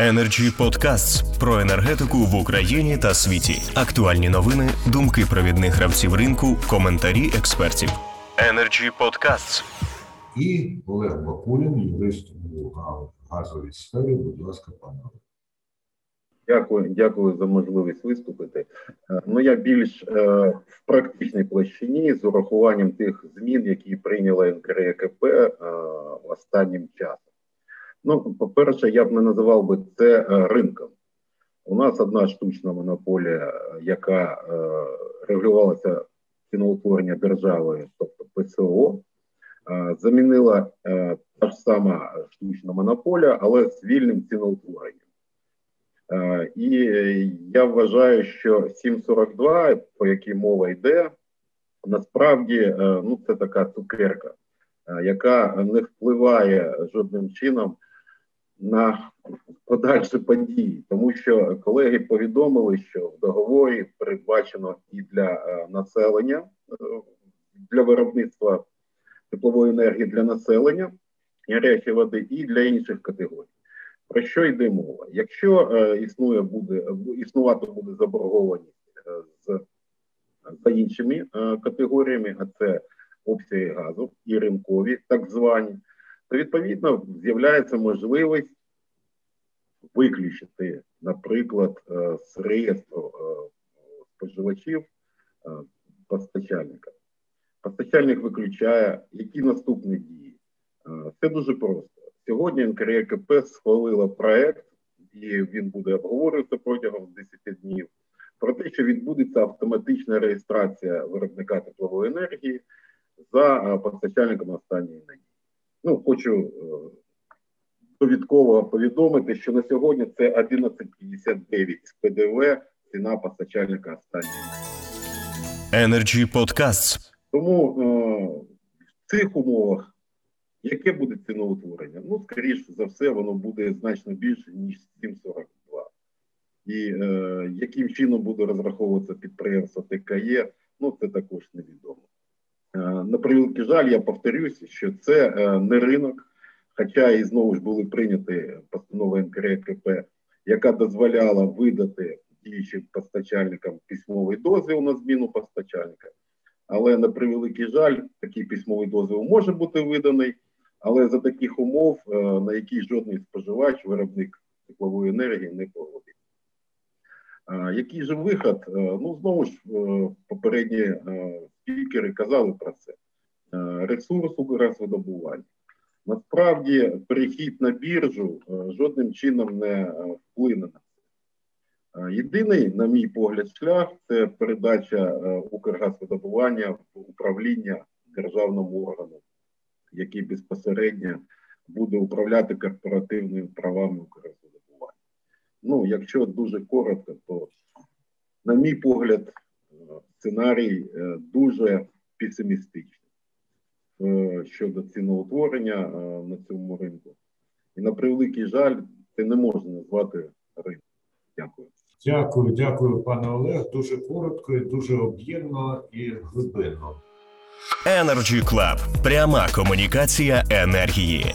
Energy Podcasts про енергетику в Україні та світі. Актуальні новини, думки провідних гравців ринку, коментарі експертів. Energy Podcasts. І Олег Бакулін, юрист у газовій сфері. Будь ласка, пане Дякую, дякую за можливість виступити. Е, Ну я більш е, в практичній площині з урахуванням тих змін, які прийняла НКРЕКП е, останнім часом. Ну, по-перше, я б не називав би це е, ринком. У нас одна штучна монополія, е, яка е, регулювалася ціноутворення державою, тобто ПСО, замінила та ж сама штучна монополія, але з вільним ціноутворенням. І я вважаю, що 742, про який мова йде, насправді ну, це така цукерка, яка не впливає жодним чином на подальші події, тому що колеги повідомили, що в договорі передбачено і для е, населення, е, для виробництва теплової енергії для населення, гарячої води і для інших категорій. Про що йде мова? Якщо е, існує буде існувати буде заборгованість з за іншими категоріями, а це обсяги газу і ринкові, так звані, то відповідно з'являється можливість виключити, наприклад, е, з реєстру е, споживачів е, постачальника. Постачальник виключає, які наступні дії. Е, Це дуже просто. Сьогодні НКРЕКП схвалила проект, і він буде обговорюватися протягом 10 днів. Про те, що відбудеться автоматична реєстрація виробника теплової енергії за е, постачальником останньої надії. Ну, хочу е, довідково повідомити, що на сьогодні це 11,59 з ПДВ ціна постачальника останньої надії. Energy Podcasts. Тому е, в цих умовах яке буде ціноутворення? Ну, скоріш за все, воно буде значно більше, ніж 7,42. І е, яким чином буде розраховуватися підприємство ТКЄ, ну це також невідомо. Е, на превеликий жаль, я повторюсь, що це е, не ринок, хоча і знову ж були прийняті постанови НКРКП, яка дозволяла видати діючим постачальникам письмовий дозвіл на зміну постачальника. Але на превеликий жаль, такий письмовий дозвіл може бути виданий, але за таких умов, е, на які жодний споживач, виробник теплової енергії не погодиться. А Який же виход? Ну, знову ж попередні спікери казали про це. Е, Ресурс Укргазвидобування. Насправді, перехід на біржу е, жодним чином не е, вплине на це. Єдиний, на мій погляд, шлях це передача Укргазвидобування в управління державному органу, який безпосередньо буде управляти корпоративними правами Укргазвидобування. Ну, якщо дуже коротко, то, на мій погляд, сценарій е, дуже песимістичний е, щодо ціноутворення е, на цьому ринку. І на превеликий жаль, це не можна назвати ринком. Дякую. Дякую, дякую, пане Олег. Дуже коротко, і дуже об'ємно і глибинно. Energy Club. Пряма комунікація енергії.